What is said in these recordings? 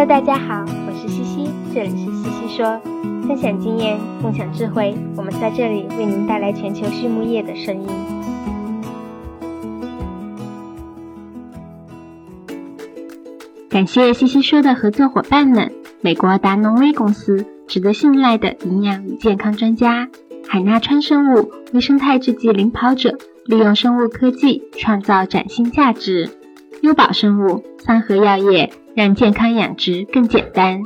Hello，大家好，我是西西，这里是西西说，分享经验，共享智慧，我们在这里为您带来全球畜牧业的声音。感谢西西说的合作伙伴们：美国达农威公司，值得信赖的营养与健康专家；海纳川生物，微生态制剂领跑者，利用生物科技创造崭新价值；优宝生物，三和药业。让健康养殖更简单。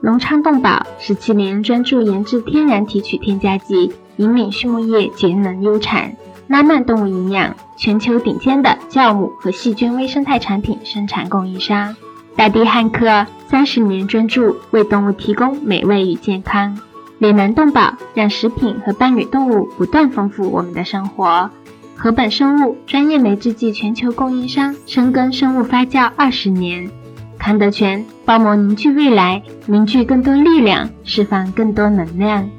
隆昌动宝十七年专注研制天然提取添加剂，引领畜牧业节能优产。拉曼动物营养，全球顶尖的酵母和细菌微生态产品生产供应商。大地汉克三十年专注为动物提供美味与健康。脸南动宝让食品和伴侣动物不断丰富我们的生活。禾本生物专业酶制剂全球供应商，深耕生物发酵二十年。康德全帮忙凝聚未来，凝聚更多力量，释放更多能量。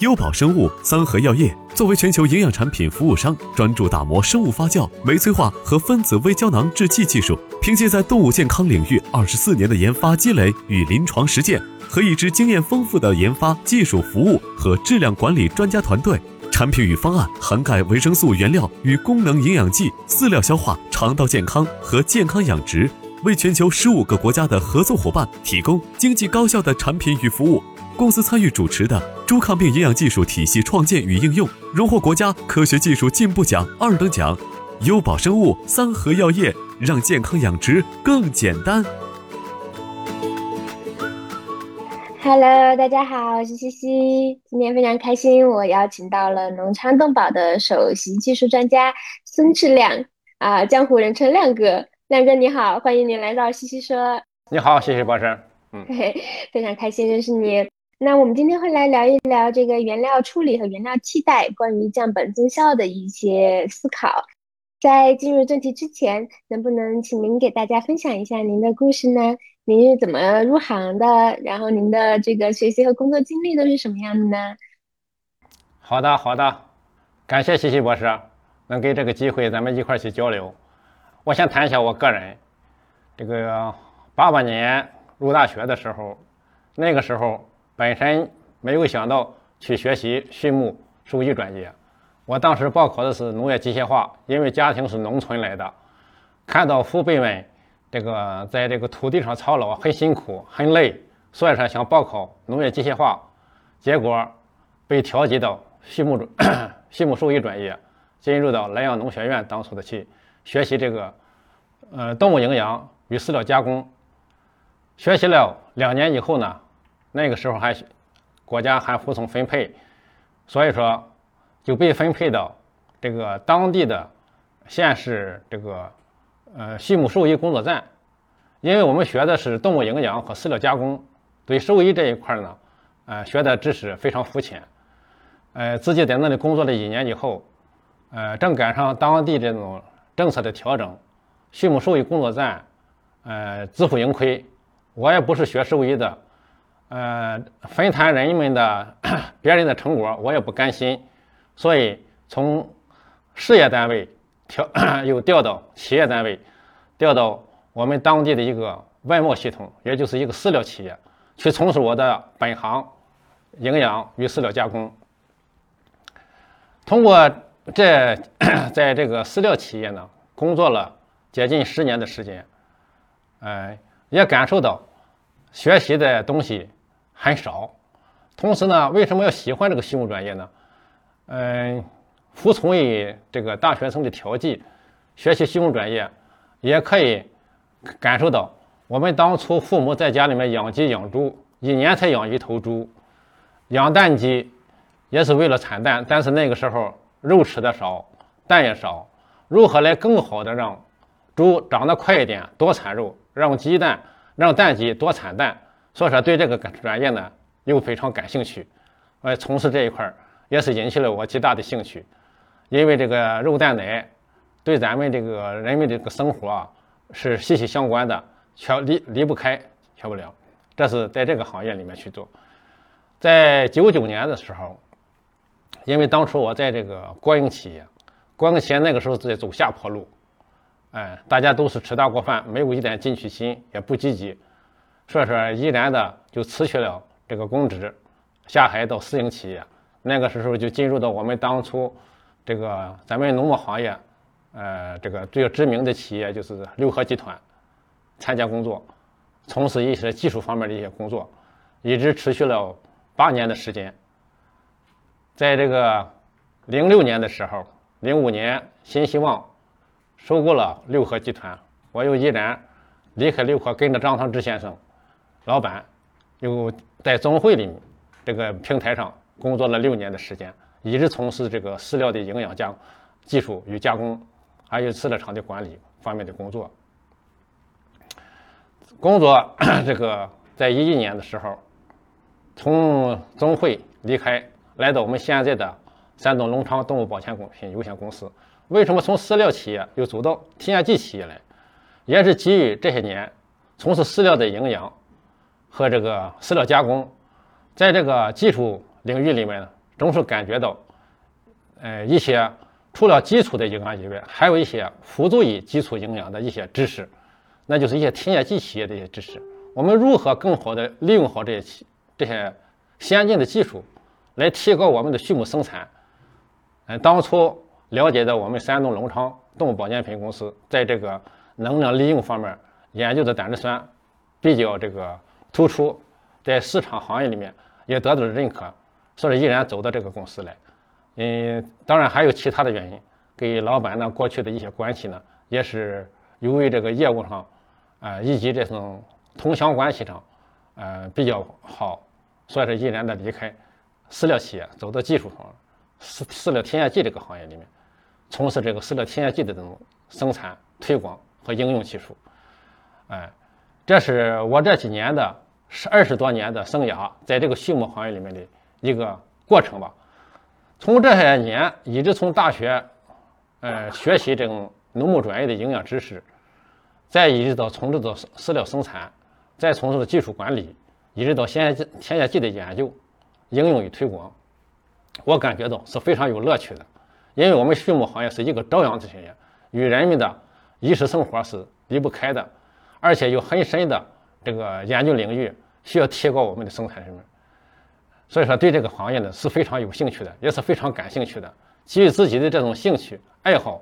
优宝生物、三和药业作为全球营养产品服务商，专注打磨生物发酵、酶催化和分子微胶囊制剂技术。凭借在动物健康领域二十四年的研发积累与临床实践，和一支经验丰富的研发、技术服务和质量管理专家团队。产品与方案涵盖维生素原料与功能营养剂、饲料消化、肠道健康和健康养殖，为全球十五个国家的合作伙伴提供经济高效的产品与服务。公司参与主持的猪抗病营养技术体系创建与应用，荣获国家科学技术进步奖二等奖。优宝生物、三和药业，让健康养殖更简单。Hello，大家好，我是西西。今天非常开心，我邀请到了农昌动保的首席技术专家孙志亮啊，江湖人称亮哥。亮哥你好，欢迎您来到西西说。你好，谢谢博士。嗯，非常开心认识你。那我们今天会来聊一聊这个原料处理和原料替代，关于降本增效的一些思考。在进入正题之前，能不能请您给大家分享一下您的故事呢？您是怎么入行的？然后您的这个学习和工作经历都是什么样的呢？好的，好的，感谢西西博士能给这个机会，咱们一块儿去交流。我先谈一下我个人，这个八八年入大学的时候，那个时候本身没有想到去学习畜牧兽医专业，我当时报考的是农业机械化，因为家庭是农村来的，看到父辈们。这个在这个土地上操劳很辛苦很累，所以说想报考农业机械化，结果被调剂到畜牧 畜牧兽医专业，进入到莱阳农学院当初的去学习这个呃动物营养与饲料加工，学习了两年以后呢，那个时候还国家还服从分配，所以说就被分配到这个当地的县市这个。呃，畜牧兽医工作站，因为我们学的是动物营养和饲料加工，对兽医这一块呢，呃，学的知识非常肤浅。呃，自己在那里工作了一年以后，呃，正赶上当地这种政策的调整，畜牧兽医工作站，呃，自负盈亏。我也不是学兽医的，呃，分摊人们的 别人的成果，我也不甘心，所以从事业单位。调 又调到企业单位，调到我们当地的一个外贸系统，也就是一个饲料企业，去从事我的本行——营养与饲料加工。通过这 在这个饲料企业呢，工作了接近十年的时间，呃，也感受到学习的东西很少。同时呢，为什么要喜欢这个畜牧专业呢？嗯。服从于这个大学生的调剂，学习畜牧专业，也可以感受到我们当初父母在家里面养鸡养猪，一年才养一头猪，养蛋鸡也是为了产蛋，但是那个时候肉吃的少，蛋也少，如何来更好的让猪长得快一点，多产肉，让鸡蛋让蛋鸡多产蛋，所以说对这个专业呢又非常感兴趣，呃，从事这一块也是引起了我极大的兴趣。因为这个肉蛋奶对咱们这个人们这个生活啊是息息相关的，缺离离不开，缺不了。这是在这个行业里面去做。在九九年的时候，因为当初我在这个国营企业，国营企业那个时候在走下坡路，哎，大家都是吃大锅饭，没有一点进取心，也不积极，所以说毅然的就辞去了这个公职，下海到私营企业。那个时候就进入到我们当初这个咱们农牧行业，呃，这个最知名的企业就是六合集团，参加工作，从事一些技术方面的一些工作，一直持续了八年的时间。在这个零六年的时候，零五年新希望。收购了六合集团，我又毅然离开六合，跟着张长志先生，老板，又在总会里这个平台上工作了六年的时间，一直从事这个饲料的营养加技术与加工，还有饲料厂的管理方面的工作。工作这个在一一年的时候，从中会离开，来到我们现在的山东隆昌动物保健品有限公司。为什么从饲料企业又走到添加剂企业来？也是基于这些年从事饲料的营养和这个饲料加工，在这个技术领域里面呢，总是感觉到，呃，一些除了基础的营养以外，还有一些辅助于基础营养的一些知识，那就是一些添加剂企业的一些知识。我们如何更好的利用好这些这些先进的技术，来提高我们的畜牧生产？嗯，当初。了解到我们山东隆昌动物保健品公司在这个能量利用方面研究的胆汁酸比较这个突出，在市场行业里面也得到了认可，所以毅然走到这个公司来。嗯，当然还有其他的原因，跟老板呢过去的一些关系呢，也是由于这个业务上啊以及这种同乡关系上，呃比较好，所以说毅然的离开饲料企业，走到技术上饲饲料添加剂这个行业里面。从事这个饲料添加剂的这种生产、推广和应用技术，哎，这是我这几年的十二十多年的生涯，在这个畜牧行业里面的一个过程吧。从这些年一直从大学，呃，学习这种农牧专业的营养知识，再一直到从事到饲料生产，再从事的技术管理，一直到现在添加剂的研究、应用与推广，我感觉到是非常有乐趣的。因为我们畜牧行业是一个朝阳之行业，与人们的衣食生活是离不开的，而且有很深的这个研究领域，需要提高我们的生产成本。所以说，对这个行业呢是非常有兴趣的，也是非常感兴趣的。基于自己的这种兴趣爱好，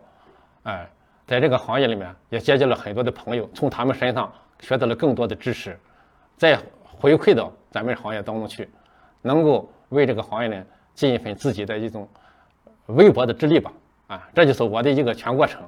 哎，在这个行业里面也结交了很多的朋友，从他们身上学到了更多的知识，再回馈到咱们行业当中去，能够为这个行业呢尽一份自己的一种。微薄的之力吧，啊，这就是我的一个全过程。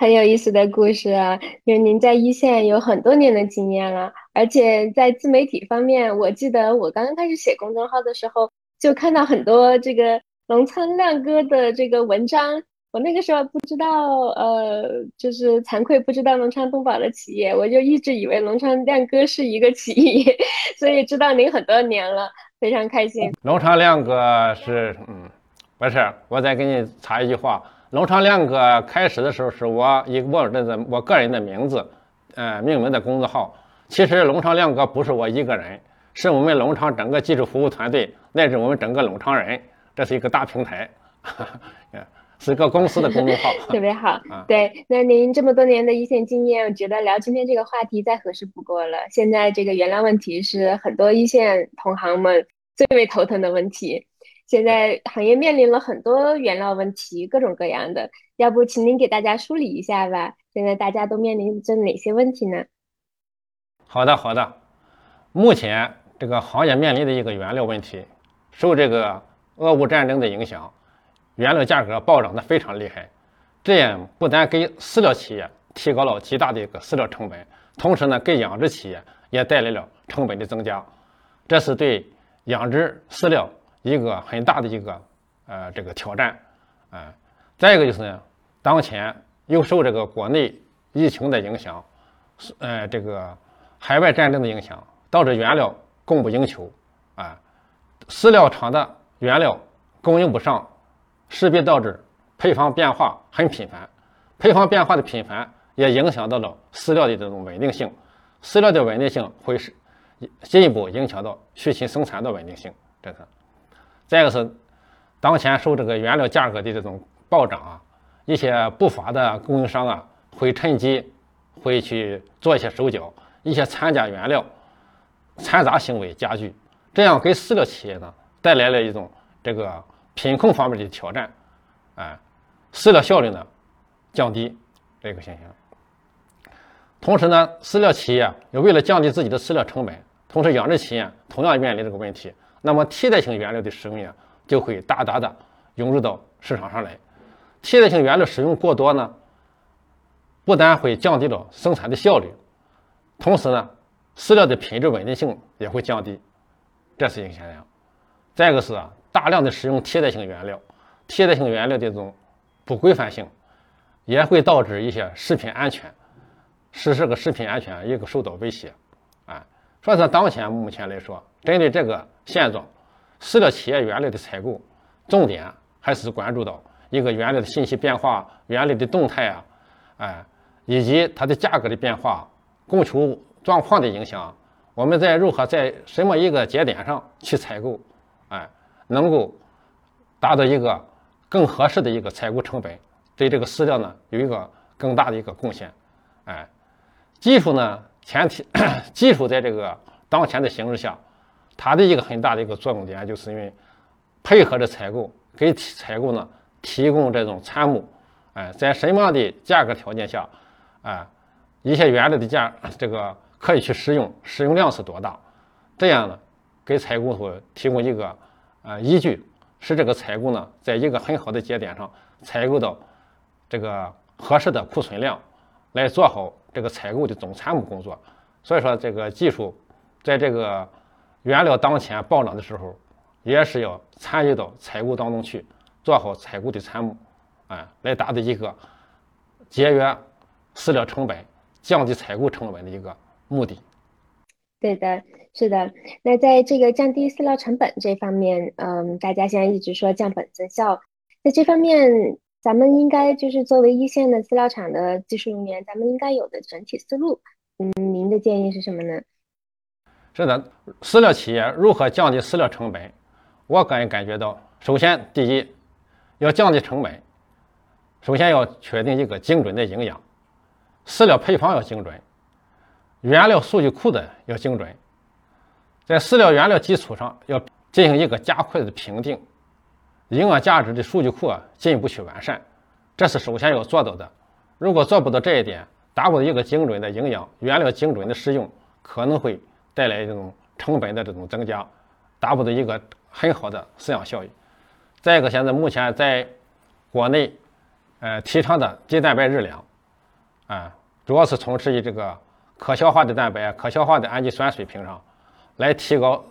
很有意思的故事啊，因为您在一线有很多年的经验了，而且在自媒体方面，我记得我刚刚开始写公众号的时候，就看到很多这个农仓亮哥的这个文章。我那个时候不知道，呃，就是惭愧不知道龙昌东宝的企业，我就一直以为龙昌亮哥是一个企业，所以知道您很多年了，非常开心。龙昌亮哥是，嗯。不是，我再给你插一句话。龙昌亮哥开始的时候是我一我这的我个人的名字，呃，命名的公众号。其实龙昌亮哥不是我一个人，是我们龙昌整个技术服务团队，乃至我们整个龙昌人，这是一个大平台，是个公司的公众号。特别好，对。那您这么多年的一线经验，我觉得聊今天这个话题再合适不过了。现在这个原料问题是很多一线同行们最为头疼的问题。现在行业面临了很多原料问题，各种各样的，要不请您给大家梳理一下吧？现在大家都面临着哪些问题呢？好的，好的。目前这个行业面临的一个原料问题，受这个俄乌战争的影响，原料价格暴涨的非常厉害，这样不但给饲料企业提高了极大的一个饲料成本，同时呢，给养殖企业也带来了成本的增加，这是对养殖饲料。一个很大的一个呃这个挑战，啊，再一个就是呢，当前又受这个国内疫情的影响，是呃这个海外战争的影响，导致原料供不应求，啊，饲料厂的原料供应不上，势必导致配方变化很频繁，配方变化的频繁也影响到了饲料的这种稳定性，饲料的稳定性会是进一步影响到畜禽生产的稳定性，这个。再一个是，当前受这个原料价格的这种暴涨啊，一些不法的供应商啊，会趁机，会去做一些手脚，一些掺假原料、掺杂行为加剧，这样给饲料企业呢带来了一种这个品控方面的挑战，哎，饲料效率呢降低这个现象。同时呢，饲料企业也为了降低自己的饲料成本，同时养殖企业同样面临这个问题，那么替代性原料的使用呀，就会大大的涌入到市场上来。替代性原料使用过多呢，不但会降低了生产的效率，同时呢，饲料的品质稳定性也会降低，这是一个现象。再一个是啊，大量的使用替代性原料，替代性原料的这种不规范性，也会导致一些食品安全。使这个食品安全一个受到威胁，啊，所以说当前目前来说，针对这个现状，饲料企业原料的采购重点还是关注到一个原料的信息变化、原料的动态啊，哎，以及它的价格的变化、供求状况的影响，我们在如何在什么一个节点上去采购，哎，能够达到一个更合适的一个采购成本，对这个饲料呢有一个更大的一个贡献，哎。技术呢？前提 技术在这个当前的形势下，它的一个很大的一个作用点，就是因为配合着采购，给采购呢提供这种参谋，哎，在什么样的价格条件下，哎，一些原料的价这个可以去使用，使用量是多大，这样呢，给采购所提供一个呃依据，使这个采购呢，在一个很好的节点上采购到这个合适的库存量，来做好。这个采购的总参谋工作，所以说这个技术在这个原料当前暴涨的时候，也是要参与到采购当中去，做好采购的参谋，啊，来达到一个节约饲料成本、降低采购成本的一个目的。对的，是的。那在这个降低饲料成本这方面，嗯，大家现在一直说降本增效，在这方面。咱们应该就是作为一线的饲料厂的技术人员，咱们应该有的整体思路。嗯，您的建议是什么呢？是的，饲料企业如何降低饲料成本？我个人感觉到，首先第一，要降低成本，首先要确定一个精准的营养，饲料配方要精准，原料数据库的要精准，在饲料原料基础上要进行一个加快的评定。营养价值的数据库啊，进一步去完善，这是首先要做到的。如果做不到这一点，达不到一个精准的营养原料精准的使用，可能会带来这种成本的这种增加，达不到一个很好的饲养效益。再一个，现在目前在国内，呃，提倡的低蛋白日粮，啊，主要是从事于这个可消化的蛋白、可消化的氨基酸水平上，来提高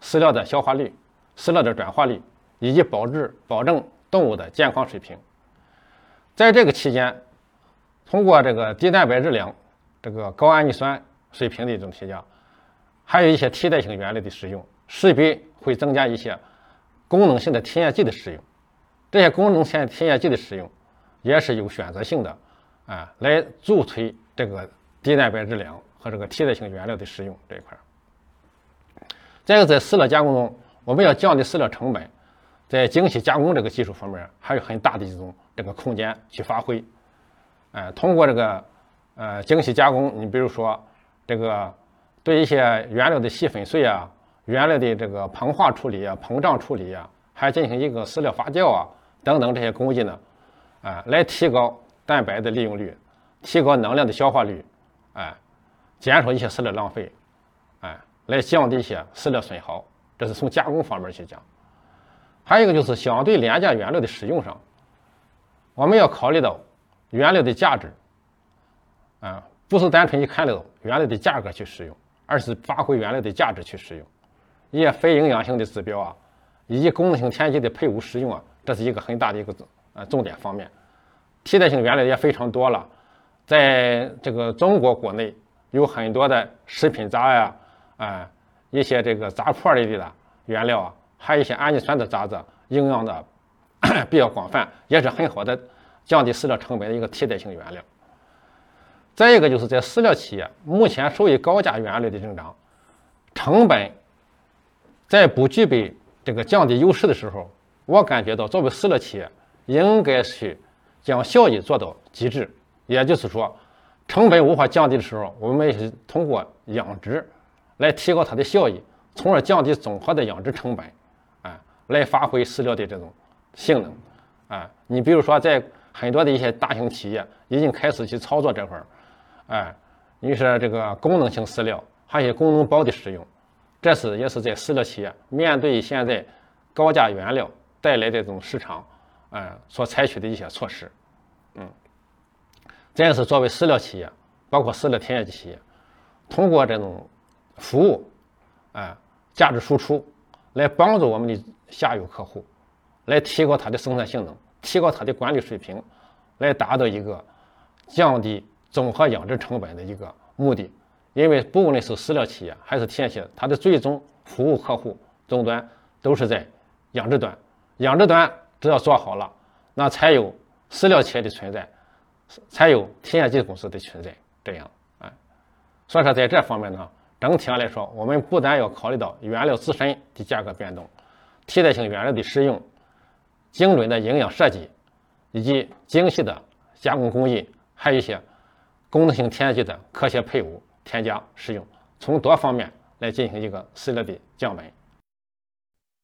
饲料的消化率、饲料的转化率。以及保质保证动物的健康水平，在这个期间，通过这个低蛋白质粮、这个高氨基酸水平的一种提高，还有一些替代性原料的使用，势必会增加一些功能性的添加剂的使用。这些功能性添加剂的使用，也是有选择性的啊，来助推这个低蛋白质量和这个替代性原料的使用这一块。再一个，在饲料加工中，我们要降低饲料成本。在精细加工这个技术方面，还有很大的一种这个空间去发挥。哎，通过这个呃精细加工，你比如说这个对一些原料的细粉碎啊、原料的这个膨化处理啊、膨胀处理啊，还进行一个饲料发酵啊等等这些工艺呢，啊，来提高蛋白的利用率，提高能量的消化率，哎，减少一些饲料浪费，哎，来降低一些饲料损耗。这是从加工方面去讲。还有一个就是相对廉价原料的使用上，我们要考虑到原料的价值，啊，不是单纯一看到原料的价格去使用，而是发挥原料的价值去使用。一些非营养性的指标啊，以及功能性添加剂的配伍使用啊，这是一个很大的一个呃重点方面。替代性原料也非常多了，在这个中国国内有很多的食品渣呀，啊，一些这个杂粕类的原料啊。还有一些氨基酸的渣子，应用的 比较广泛，也是很好的降低饲料成本的一个替代性原料。再一个就是在饲料企业目前受益高价原料的增长，成本在不具备这个降低优势的时候，我感觉到作为饲料企业应该去将效益做到极致，也就是说，成本无法降低的时候，我们是通过养殖来提高它的效益，从而降低综合的养殖成本，啊，来发挥饲料的这种性能，啊，你比如说在很多的一些大型企业已经开始去操作这块儿，哎，你说这个功能性饲料，还有功能包的使用，这是也是在饲料企业面对现在高价原料带来的这种市场，哎，所采取的一些措施。嗯，这也是作为饲料企业，包括饲料田业企业，通过这种服务，哎，价值输出，来帮助我们的下游客户，来提高它的生产性能，提高它的管理水平，来达到一个降低综合养殖成本的一个目的。因为不论是饲料企业还是田业企业，它的最终服务客户终端都是在养殖端，养殖端只要做好了，那才有。饲料企业的存在，才有田业技术公司的存在。这样，哎，所以说在这方面呢，整体上来说，我们不但要考虑到原料自身的价格变动、替代性原料的使用、精准的营养设计，以及精细的加工工艺，还有一些功能性添加剂的科学配伍添加使用，从多方面来进行一个饲料的降本。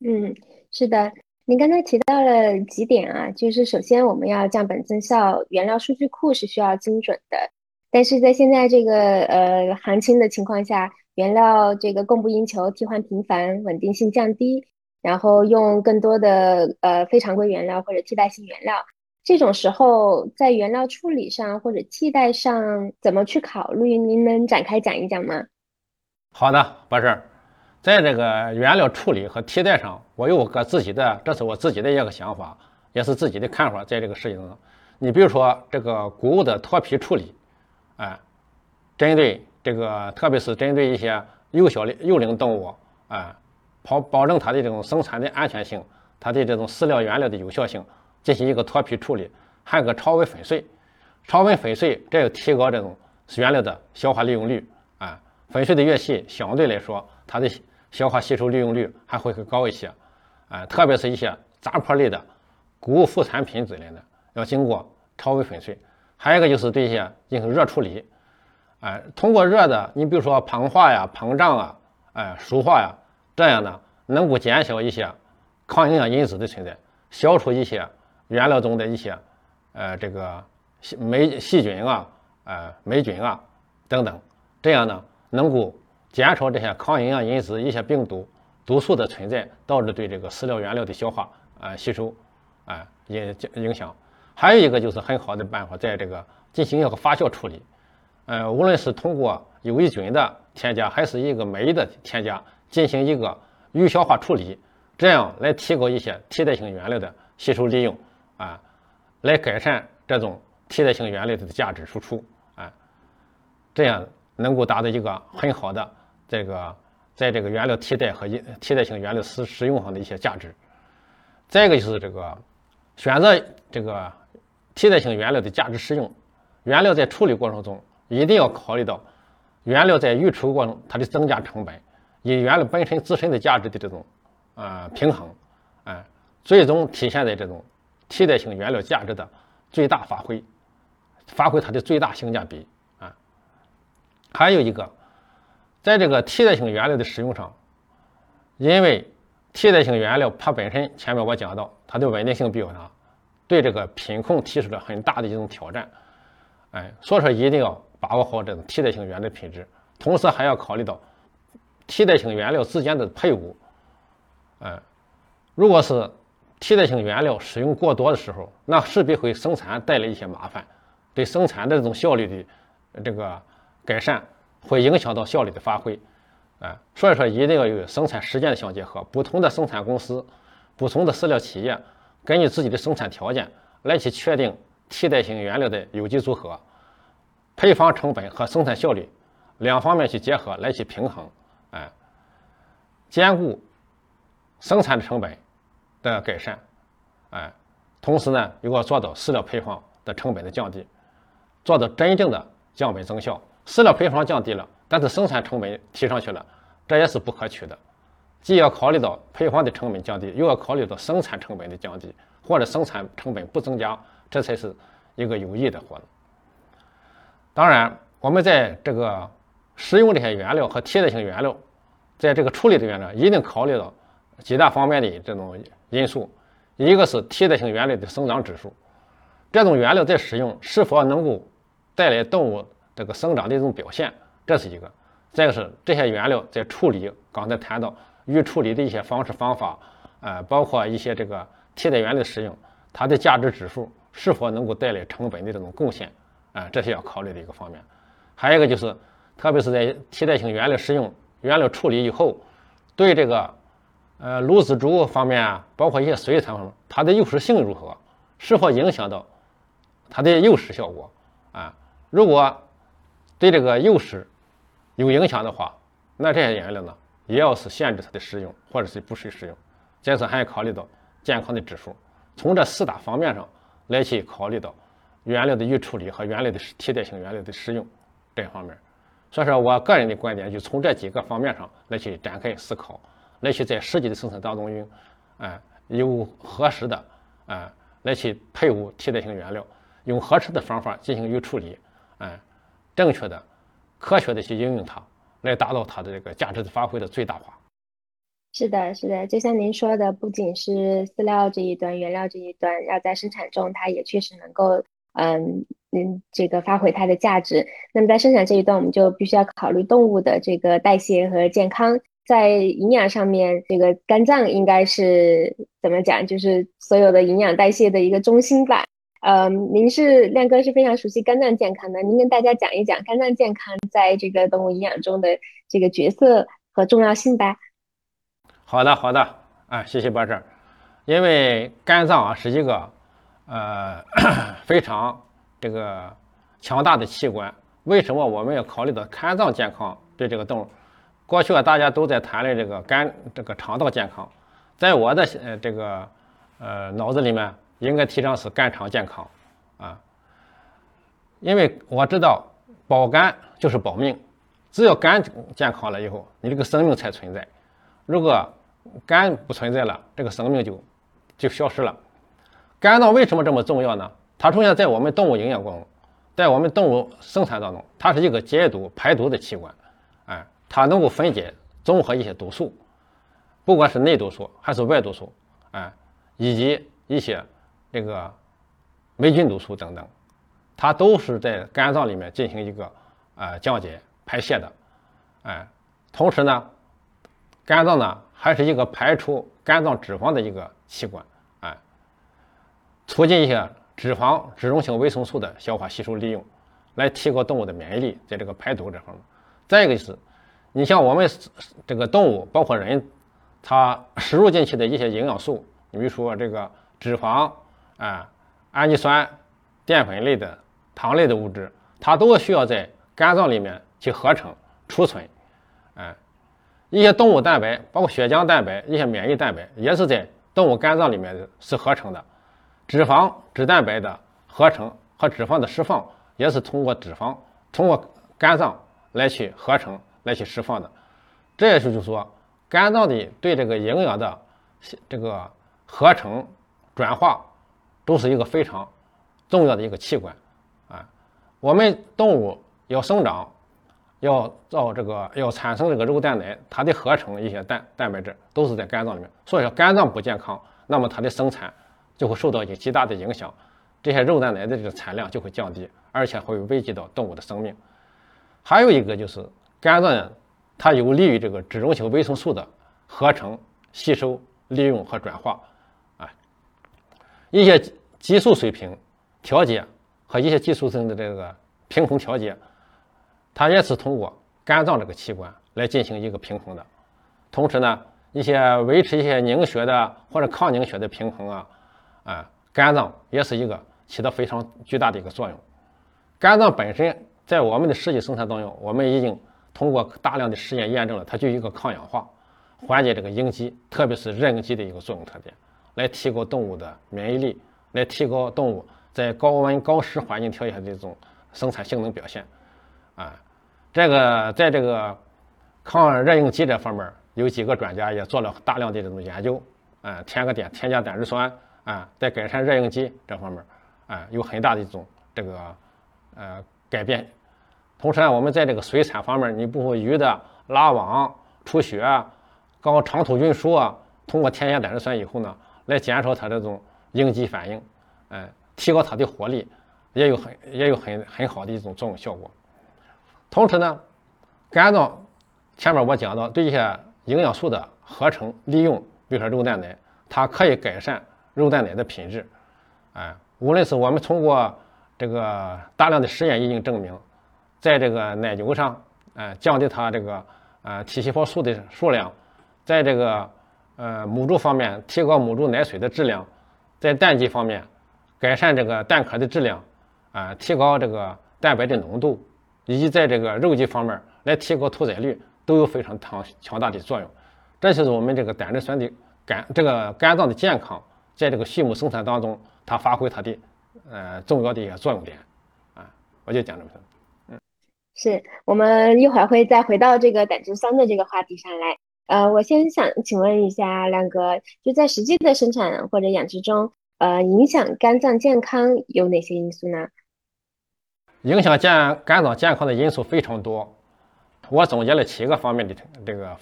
嗯，是的。您刚才提到了几点啊，就是首先我们要降本增效，原料数据库是需要精准的。但是在现在这个呃行情的情况下，原料这个供不应求，替换频繁，稳定性降低，然后用更多的呃非常规原料或者替代性原料，这种时候在原料处理上或者替代上怎么去考虑？您能展开讲一讲吗？好的，博士。在这个原料处理和替代上，我有个自己的，这是我自己的一个想法，也是自己的看法。在这个事情上，你比如说这个谷物的脱皮处理，哎，针对这个，特别是针对一些幼小的幼龄动物，哎，保保证它的这种生产的安全性，它的这种饲料原料的有效性，进行一个脱皮处理，还有个超微粉碎，超微粉碎，这要提高这种原料的消化利用率，啊，粉碎的越细，相对来说它的。消化吸收利用率还会更高一些，啊，特别是一些杂粕类的谷物副产品之类的，要经过超微粉碎。还有一个就是对一些进行热处理，哎，通过热的，你比如说膨化呀、膨胀啊、哎熟化呀，这样呢，能够减小一些抗营养因子的存在，消除一些原料中的一些呃这个细霉细菌啊、呃霉菌啊等等，这样呢，能够。减少这些抗营养因子、一些病毒、毒素的存在，导致对这个饲料原料的消化、啊吸收、啊影影响。还有一个就是很好的办法，在这个进行一个发酵处理。呃，无论是通过有益菌的添加，还是一个酶的添加，进行一个预消化处理，这样来提高一些替代性原料的吸收利用，啊，来改善这种替代性原料的价值输出，啊，这样能够达到一个很好的。这个在这个原料替代和替代性原料使使用上的一些价值，再一个就是这个选择这个替代性原料的价值使用，原料在处理过程中一定要考虑到原料在预处过程它的增加成本与原料本身自身的价值的这种呃平衡，啊，最终体现在这种替代性原料价值的最大发挥，发挥它的最大性价比啊，还有一个。在这个替代性原料的使用上，因为替代性原料它本身前面我讲到它的稳定性比较大，对这个品控提出了很大的一种挑战，哎，所以说一定要把握好这种替代性原料品质，同时还要考虑到替代性原料之间的配伍，哎，如果是替代性原料使用过多的时候，那势必会生产带来一些麻烦，对生产的这种效率的这个改善。会影响到效率的发挥，啊，所以说一定要有生产实践的相结合，不同的生产公司、不同的饲料企业，根据自己的生产条件来去确定替代性原料的有机组合，配方成本和生产效率两方面去结合来去平衡，哎，兼顾生产的成本的改善，哎，同时呢又要做到饲料配方的成本的降低，做到真正的降本增效。饲料配方降低了，但是生产成本提上去了，这也是不可取的。既要考虑到配方的成本降低，又要考虑到生产成本的降低，或者生产成本不增加，这才是一个有益的活动。当然，我们在这个使用这些原料和替代性原料，在这个处理的原料一定考虑到几大方面的这种因素。一个是替代性原料的生长指数，这种原料在使用是否能够带来动物这个生长的一种表现，这是一个。再一个是这些原料在处理，刚才谈到预处理的一些方式方法，呃，包括一些这个替代原料的使用，它的价值指数是否能够带来成本的这种贡献，啊，这是要考虑的一个方面。还有一个就是，特别是在替代性原料使用、原料处理以后，对这个。呃，卤子竹方面，包括一些水产方面，它的诱食性如何？是否影响到它的诱食效果？啊，如果对这个诱食有影响的话，那这些原料呢，也要是限制它的使用，或者是不使用。再次还要考虑到健康的指数，从这四大方面上来去考虑到原料的预处理和原料的替代性原料的使用这方面。所以说我个人的观点就从这几个方面上来去展开思考。来去在实际的生产当中用，哎，有合适的，哎，来去配伍替代性原料，用合适的方法进行预处理，哎，正确的、科学的去应用它，来达到它的这个价值的发挥的最大化。是的，是的，就像您说的，不仅是饲料这一端、原料这一端，要在生产中，它也确实能够，嗯嗯，这个发挥它的价值。那么在生产这一端，我们就必须要考虑动物的这个代谢和健康。在营养上面，这个肝脏应该是怎么讲？就是所有的营养代谢的一个中心吧。嗯，您是亮哥是非常熟悉肝脏健康的，您跟大家讲一讲肝脏健康在这个动物营养中的这个角色和重要性吧。好的，好的，啊，谢谢博士。因为肝脏啊是一个呃 非常这个强大的器官，为什么我们要考虑到肝脏健康对这个动物？过去啊，大家都在谈论这个肝、这个肠道健康，在我的呃这个呃脑子里面，应该提倡是肝肠健康啊，因为我知道保肝就是保命，只要肝健康了以后，你这个生命才存在。如果肝不存在了，这个生命就就消失了。肝脏为什么这么重要呢？它出现在我们动物营养中，在我们动物生产当中，它是一个解毒排毒的器官，它能够分解、综合一些毒素，不管是内毒素还是外毒素，哎，以及一些这个霉菌毒素等等，它都是在肝脏里面进行一个呃降解排泄的，哎，同时呢，肝脏呢还是一个排出肝脏脂肪的一个器官，哎，促进一些脂肪脂溶性维生素的消化吸收利用，来提高动物的免疫力，在这个排毒这方面。再一个就是。你像我们这个动物，包括人，它摄入进去的一些营养素，比如说这个脂肪啊、氨基酸、淀粉类的、糖类的物质，它都需要在肝脏里面去合成、储存。哎，一些动物蛋白，包括血浆蛋白、一些免疫蛋白，也是在动物肝脏里面是合成的。脂肪、脂蛋白的合成和脂肪的释放，也是通过脂肪、通过肝脏来去合成。来去释放的，这也是就是说，肝脏的对这个营养的这个合成转化，都是一个非常重要的一个器官啊。我们动物要生长，要造这个要产生这个肉蛋奶，它的合成一些蛋蛋白质都是在肝脏里面。所以说，肝脏不健康，那么它的生产就会受到一个极大的影响，这些肉蛋奶的这个产量就会降低，而且会危及到动物的生命。还有一个就是。肝脏它有利于这个脂溶性维生素的合成、吸收、利用和转化，啊，一些激素水平调节和一些激素性的这个平衡调节，它也是通过肝脏这个器官来进行一个平衡的。同时呢，一些维持一些凝血的或者抗凝血的平衡啊，啊，肝脏也是一个起到非常巨大的一个作用。肝脏本身在我们的实际生产当中，我们已经。通过大量的实验验证了，它就一个抗氧化、缓解这个应激，特别是热应激的一个作用特点，来提高动物的免疫力，来提高动物在高温高湿环境条件下的这种生产性能表现。啊，这个在这个抗热应激这方面，有几个专家也做了大量的这种研究。啊，添个碘添加胆汁酸啊，在改善热应激这方面，啊，有很大的一种这个呃改变。同时呢，我们在这个水产方面，你不会鱼的拉网、出血、搞长途运输啊，通过添加胆汁酸以后呢，来减少它这种应激反应，哎，提高它的活力，也有很也有很很好的一种作用效果。同时呢，肝脏前面我讲到对一些营养素的合成利用，比如说肉蛋奶，它可以改善肉蛋奶的品质，哎，无论是我们通过这个大量的实验已经证明。在这个奶牛上，呃，降低它这个呃体细胞数的数量，在这个呃母猪方面提高母猪奶水的质量，在蛋鸡方面改善这个蛋壳的质量，啊，提高这个蛋白的浓度，以及在这个肉鸡方面来提高屠宰率，都有非常强强大的作用。这就是我们这个胆汁酸的肝这个肝脏的健康，在这个畜牧生产当中，它发挥它的呃重要的一些作用点，啊，我就讲这么多。是我们一会儿会再回到这个胆汁酸的这个话题上来。呃，我先想请问一下亮哥，就在实际的生产或者养殖中，呃，影响肝脏健康有哪些因素呢？影响健肝脏健康的因素非常多，我总结了七个方面的这个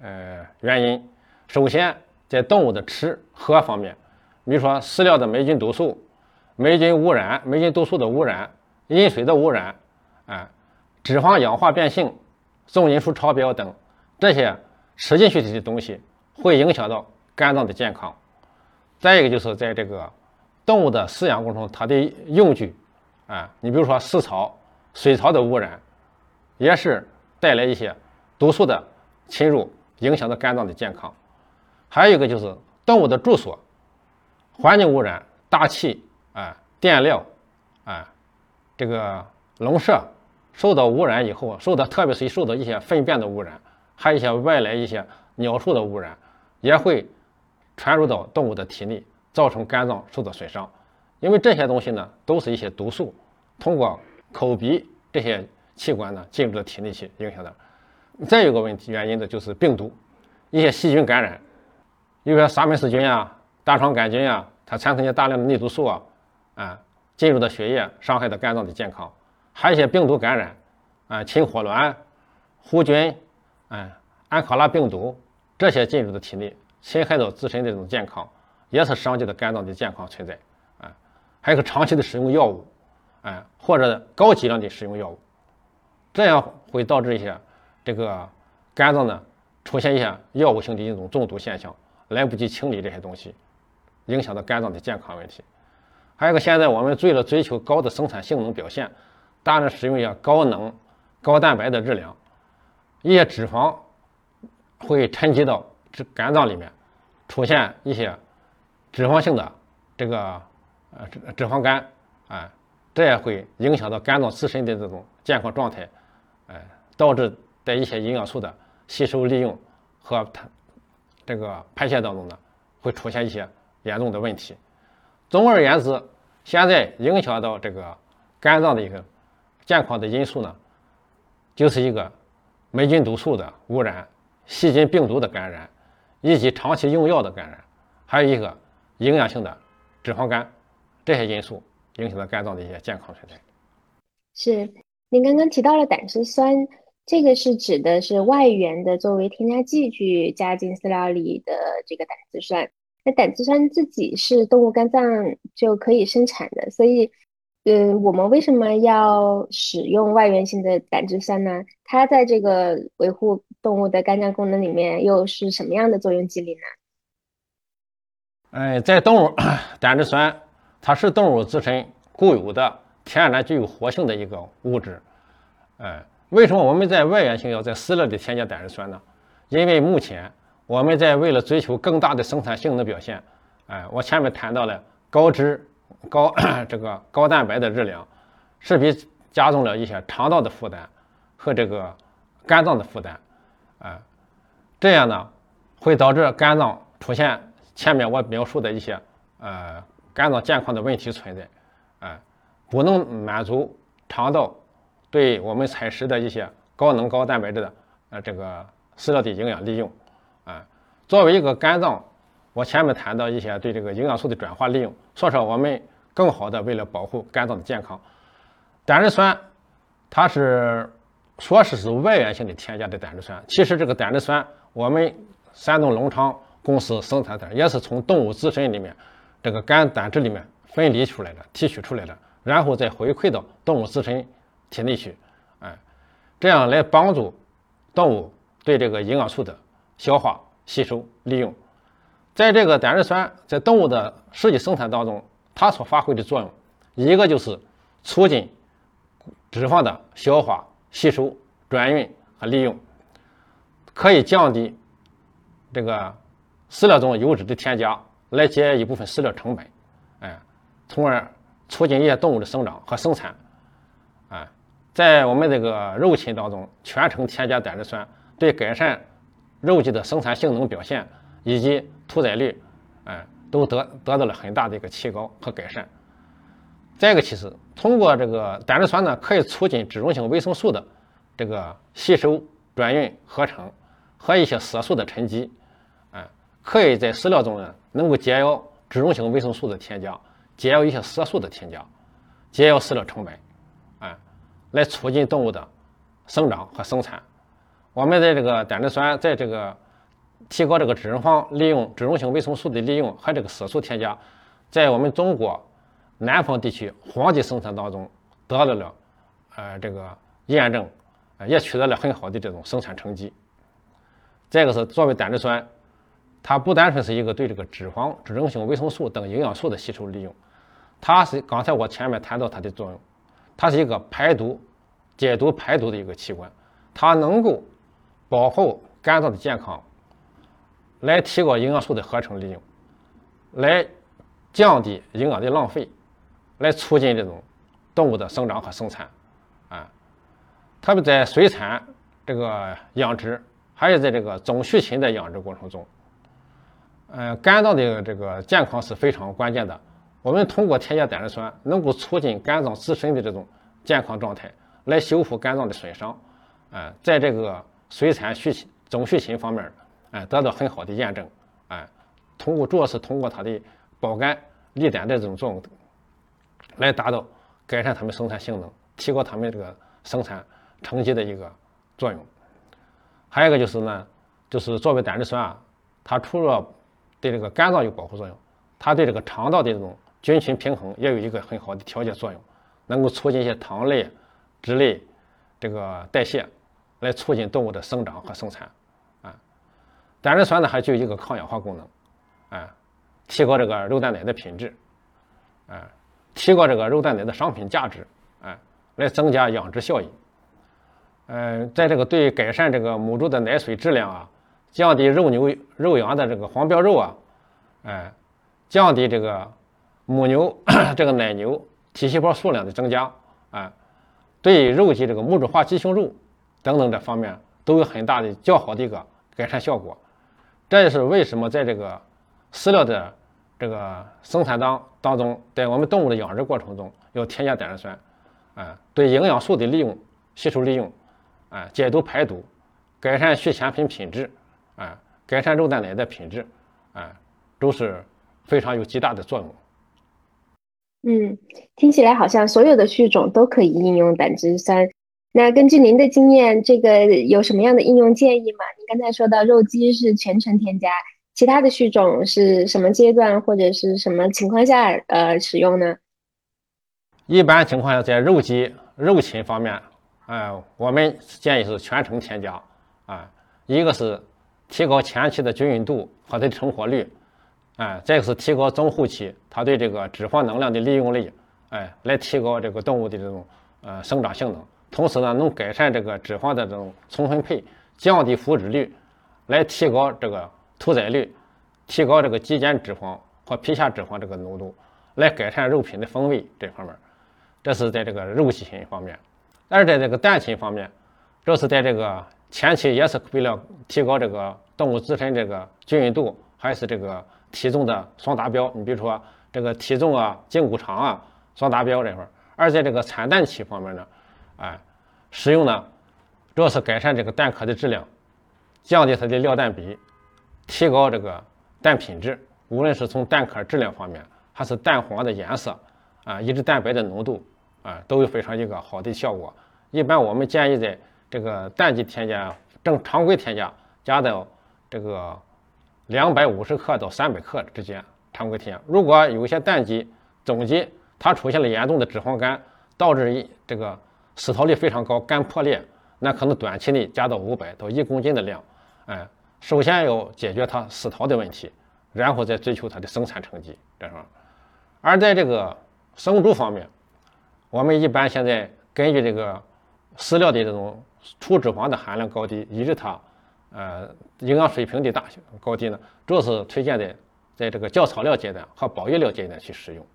呃原因。首先，在动物的吃喝方面，比如说饲料的霉菌毒素、霉菌污染、霉菌毒素的污染、饮水的污染，啊。脂肪氧化变性、重金属超标等这些吃进去的东西，会影响到肝脏的健康。再一个就是在这个动物的饲养过程中，它的用具啊，你比如说饲草、水草的污染，也是带来一些毒素的侵入，影响到肝脏的健康。还有一个就是动物的住所、环境污染、大气啊、电料啊、这个笼舍。受到污染以后，受到特别是受到一些粪便的污染，还有一些外来一些鸟兽的污染，也会传入到动物的体内，造成肝脏受到损伤。因为这些东西呢，都是一些毒素，通过口鼻这些器官呢进入到体内去影响的。再有个问题原因呢，就是病毒，一些细菌感染，比如说沙门氏菌啊、大肠杆菌啊，它产生一些大量的内毒素啊，啊进入到血液，伤害到肝脏的健康。还有一些病毒感染，啊，禽火卵、弧菌，哎，安卡拉病毒这些进入的体内，侵害到自身的这种健康，也是伤及到肝脏的健康存在，啊，还有个长期的使用药物，哎，或者高剂量的使用药物，这样会导致一些这个肝脏呢出现一些药物性的一种中毒现象，来不及清理这些东西，影响到肝脏的健康问题。还有个现在我们为了追求高的生产性能表现。大量使用一些高能、高蛋白的热量，一些脂肪会沉积到脂肝脏里面，出现一些脂肪性的这个呃脂肪肝，啊，这也会影响到肝脏自身的这种健康状态，哎，导致在一些营养素的吸收利用和它这个排泄当中呢，会出现一些严重的问题。总而言之，现在影响到这个肝脏的一个。健康的因素呢，就是一个霉菌毒素的污染、细菌病毒的感染，以及长期用药的感染，还有一个营养性的脂肪肝，这些因素影响了肝脏的一些健康存在。是，您刚刚提到了胆汁酸，这个是指的是外源的作为添加剂去加进饲料里的这个胆汁酸。那胆汁酸自己是动物肝脏就可以生产的，所以。嗯，我们为什么要使用外源性的胆汁酸呢？它在这个维护动物的肝脏功能里面又是什么样的作用机理呢？哎，在动物 胆汁酸，它是动物自身固有的、天然具有活性的一个物质。哎，为什么我们在外源性要在饲料里添加胆汁酸呢？因为目前我们在为了追求更大的生产性能表现，哎，我前面谈到了高脂。高 这个高蛋白的热量，势必加重了一些肠道的负担和这个肝脏的负担，啊，这样呢会导致肝脏出现前面我描述的一些呃肝脏健康的问题存在，啊，不能满足肠道对我们采食的一些高能高蛋白质的呃这个饲料的营养利用，啊，作为一个肝脏。我前面谈到一些对这个营养素的转化利用，所以说我们更好的为了保护肝脏的健康，胆汁酸它是说是是外源性的添加的胆汁酸，其实这个胆汁酸我们山东隆昌公司生产的也是从动物自身里面这个肝胆汁里面分离出来的、提取出来的，然后再回馈到动物自身体内去，哎，这样来帮助动物对这个营养素的消化、吸收、利用。在这个胆汁酸在动物的实际生产当中，它所发挥的作用，一个就是促进脂肪的消化、吸收、转运和利用，可以降低这个饲料中油脂的添加，来节约一部分饲料成本，哎，从而促进一些动物的生长和生产，哎，在我们这个肉禽当中，全程添加胆汁酸，对改善肉鸡的生产性能表现以及屠宰率，哎，都得得到了很大的一个提高和改善。再一个，其实通过这个胆汁酸呢，可以促进脂溶性维生素的这个吸收、转运、合成和一些色素的沉积，哎，可以在饲料中呢，能够减少脂溶性维生素的添加，减少一些色素的添加，节约饲料成本，哎，来促进动物的生长和生产。我们在这个胆汁酸在这个提高这个脂肪利用、脂溶性维生素的利用和这个色素添加，在我们中国南方地区黄鸡生产当中得到了呃这个验证，也取得了很好的这种生产成绩。再一个是作为胆汁酸，它不单纯是一个对这个脂肪、脂溶性维生素等营养素的吸收利用，它是刚才我前面谈到它的作用，它是一个排毒、解毒、排毒的一个器官，它能够保护肝脏的健康。来提高营养素的合成利用，来降低营养的浪费，来促进这种动物的生长和生产，啊，特别在水产这个养殖，还有在这个种畜禽的养殖过程中，呃，肝脏的这个健康是非常关键的。我们通过添加胆汁酸，能够促进肝脏自身的这种健康状态，来修复肝脏的损伤，啊，在这个水产畜禽种畜禽方面。哎，得到很好的验证，哎，通过主要是通过它的保肝利胆的这种作用，来达到改善它们生产性能、提高它们这个生产成绩的一个作用。还有一个就是呢，就是作为胆汁酸啊，它除了对这个肝脏有保护作用，它对这个肠道的这种菌群平衡也有一个很好的调节作用，能够促进一些糖类、脂类这个代谢，来促进动物的生长和生产。胆汁酸呢还具有一个抗氧化功能，哎，提高这个肉蛋奶的品质，哎，提高这个肉蛋奶的商品价值，哎，来增加养殖效益。嗯，在这个对改善这个母猪的奶水质量啊，降低肉牛肉羊的这个黄膘肉啊，哎，降低这个母牛 这个奶牛体细胞数量的增加，啊，对肉鸡这个木质化鸡胸肉等等这方面都有很大的较好的一个改善效果。这也是为什么在这个饲料的这个生产当当中，在我们动物的养殖过程中要添加胆汁酸，啊，对营养素的利用、吸收利用，啊，解毒排毒，改善畜产品品质，啊，改善肉蛋奶的品质，啊，都是非常有极大的作用。嗯，听起来好像所有的畜种都可以应用胆汁酸。那根据您的经验，这个有什么样的应用建议吗？您刚才说到肉鸡是全程添加，其他的畜种是什么阶段或者是什么情况下呃使用呢？一般情况下，在肉鸡、肉禽方面，呃，我们建议是全程添加啊。一个是提高前期的均匀度和它的成活率，哎，再一个是提高中后期它对这个脂肪能量的利用率，哎，来提高这个动物的这种呃生长性能。同时呢，能改善这个脂肪的这种重分配，降低腐殖率，来提高这个屠宰率，提高这个肌间脂肪和皮下脂肪这个浓度，来改善肉品的风味这方面。这是在这个肉禽方面，而在这个蛋禽方面，这是在这个前期也是为了提高这个动物自身这个均匀度，还是这个体重的双达标。你比如说这个体重啊、胫骨长啊双达标这块儿。而在这个产蛋期方面呢。哎，使用呢，主要是改善这个蛋壳的质量，降低它的料蛋比，提高这个蛋品质。无论是从蛋壳质量方面，还是蛋黄的颜色，啊，以及蛋白的浓度，啊，都有非常一个好的效果，一般我们建议在这个氮基添加正常规添加加到这个两百五十克到三百克之间，常规添加。如果有些蛋鸡、总鸡它出现了严重的脂肪肝，导致这个湿陶率非常高，肝破裂，那可能短期内加到五百到一公斤的量。哎，首先要解决它湿陶的问题，然后再追求它的生产成绩，这是。而在这个生猪方面，我们一般现在根据这个饲料的这种粗脂肪的含量高低，以及它呃营养水平的大小高低呢，主要是推荐在在这个教草料阶段和保育料阶段去使用。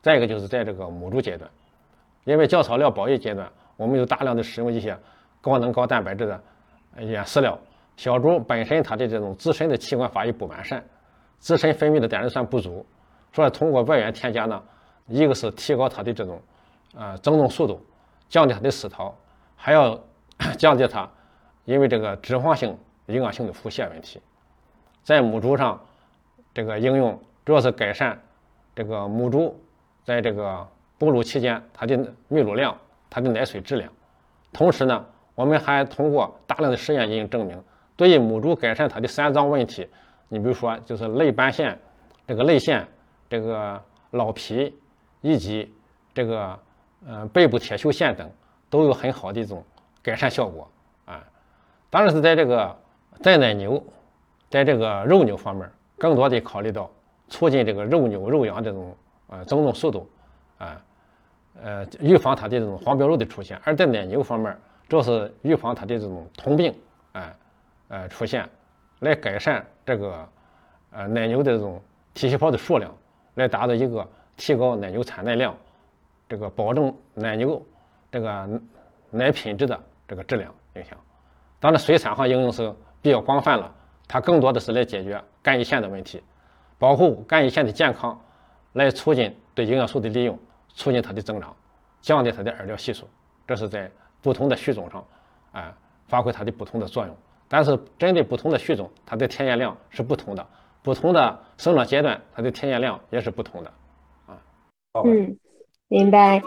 再一个就是在这个母猪阶段，因为教草料保育阶段，我们有大量的使用一些高能高蛋白质的原饲料。小猪本身它的这种自身的器官发育不完善，自身分泌的胆汁酸不足，所以通过外源添加呢，一个是提高它的这种呃增重速度，降低它的失陶，还要 降低它因为这个脂肪性营养性的腹泻问题。在母猪上，这个应用主要是改善这个母猪在这个哺乳期间它的泌乳量、它的奶水质量，同时呢，我们还通过大量的实验进行证明。对于母猪改善它的三脏问题，你比如说就是泪斑腺、这个泪腺、这个老皮以及这个呃背部铁锈腺等，都有很好的一种改善效果啊。当然是在这个在奶牛，在这个肉牛方面，更多的考虑到促进这个肉牛肉羊这种呃增重速度啊，呃预防它的这种黄膘肉的出现；而在奶牛方面，主要是预防它的这种酮病啊。呃，出现来改善这个呃奶牛的这种体细胞的数量，来达到一个提高奶牛产奶量，这个保证奶牛这个奶品质的这个质量影响。当然，水产上应用是比较广泛了，它更多的是来解决肝胰腺的问题，保护肝胰腺的健康，来促进对营养素的利用，促进它的增长，降低它的饵料系数。这是在不同的续种上，啊，发挥它的不同的作用。但是针对不同的续种，它的添加量是不同的，不同的生长阶段，它的添加量也是不同的，啊。嗯，明白。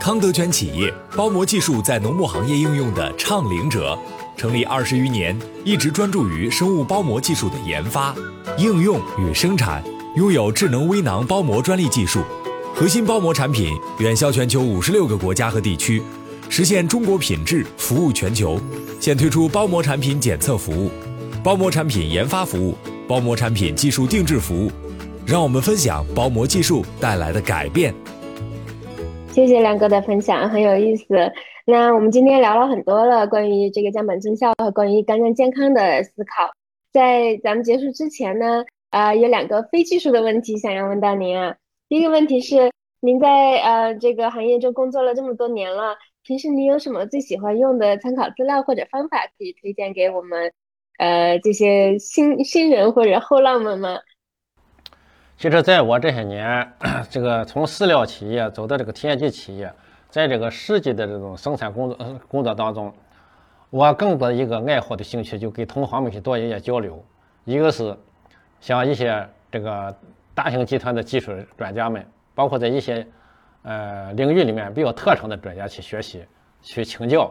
康德泉企业包膜技术在农牧行业应用的倡领者，成立二十余年，一直专注于生物包膜技术的研发、应用与生产，拥有智能微囊包膜专利技术，核心包膜产品远销全球五十六个国家和地区。实现中国品质服务全球，现推出包膜产品检测服务、包膜产品研发服务、包膜产品技术定制服务。让我们分享包膜技术带来的改变。谢谢亮哥的分享，很有意思。那我们今天聊了很多了，关于这个降本增效和关于肝脏健康的思考。在咱们结束之前呢，啊，有两个非技术的问题想要问到您啊。第一个问题是，您在呃这个行业中工作了这么多年了。平时你有什么最喜欢用的参考资料或者方法可以推荐给我们，呃，这些新新人或者后浪们吗？其实，在我这些年，这个从饲料企业走到这个体验剂企业，在这个实际的这种生产工作工作当中，我更多的一个爱好的兴趣就给同行们去多一些交流。一个是像一些这个大型集团的技术专家们，包括在一些。呃，领域里面比较特长的专家去学习、去请教。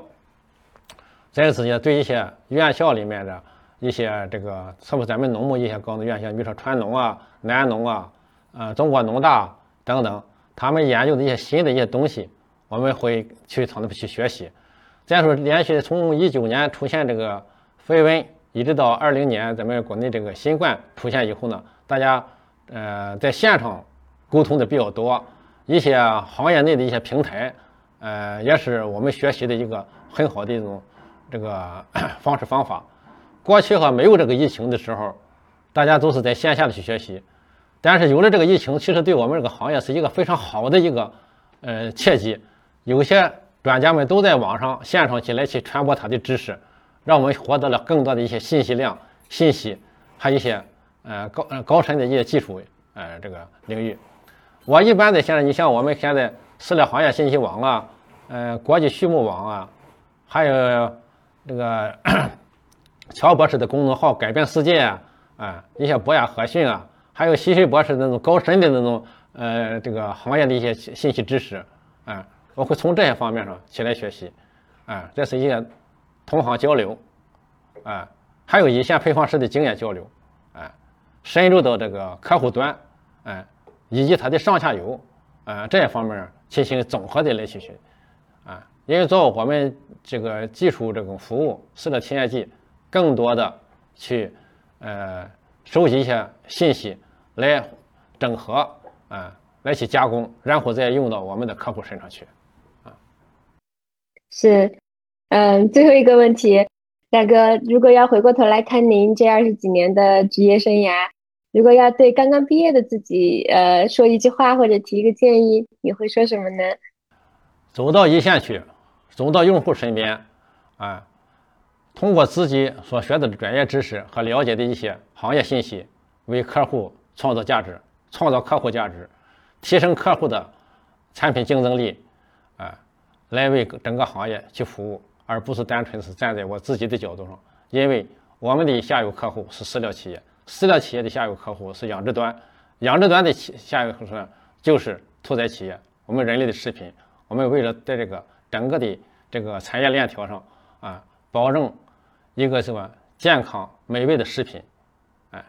再一次也对一些院校里面的一些这个，特别咱们农牧一些高等院校，比如说川农啊、南农啊、呃中国农大等等，他们研究的一些新的一些东西，我们会去他们去学习。再说，连续从一九年出现这个飞蚊，一直到二零年咱们国内这个新冠出现以后呢，大家呃在线上沟通的比较多。一些行业内的一些平台，呃，也是我们学习的一个很好的一种这个 方式方法。过去哈没有这个疫情的时候，大家都是在线下的去学习，但是有了这个疫情，其实对我们这个行业是一个非常好的一个呃契机。有些专家们都在网上线上去来去传播他的知识，让我们获得了更多的一些信息量、信息，还有一些呃高呃高深的一些技术呃这个领域。我一般在现在，你像我们现在饲料行业信息网啊，呃，国际畜牧网啊，还有这个 乔博士的公众号“改变世界”啊，啊，一些博雅和讯啊，还有西西博士那种高深的那种呃这个行业的一些信息知识，啊，我会从这些方面上起来学习，啊，这是一些同行交流，啊，还有一线配方师的经验交流，啊，深入到这个客户端，啊，以及它的上下游，啊，这些方面进行综合的来去学，啊，因为做我们这个技术这种服务，使得企业级更多的去呃收集一些信息来整合。啊，来去加工，然后再用到我们的客户身上去，是，嗯，最后一个问题，大哥，如果要回过头来看您这二十几年的职业生涯，如果要对刚刚毕业的自己，呃，说一句话或者提一个建议，你会说什么呢？走到一线去，走到用户身边，啊，通过自己所学的专业知识和了解的一些行业信息，为客户创造价值。创造客户价值，提升客户的产品竞争力，来为整个行业去服务，而不是单纯是站在我自己的角度上。因为我们的下游客户是饲料企业，饲料企业的下游客户是养殖端，养殖端的企下游客户就是屠宰企业。我们人类的食品，我们为了在这个整个的这个产业链条上啊，保证一个什么健康美味的食品，哎，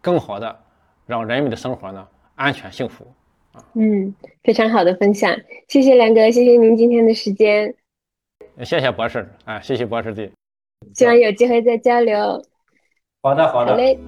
更好的。让人们的生活呢安全幸福！嗯，非常好的分享，谢谢梁哥，谢谢您今天的时间。谢谢博士啊，谢谢博士弟，希望有机会再交流。好的，好的，好嘞。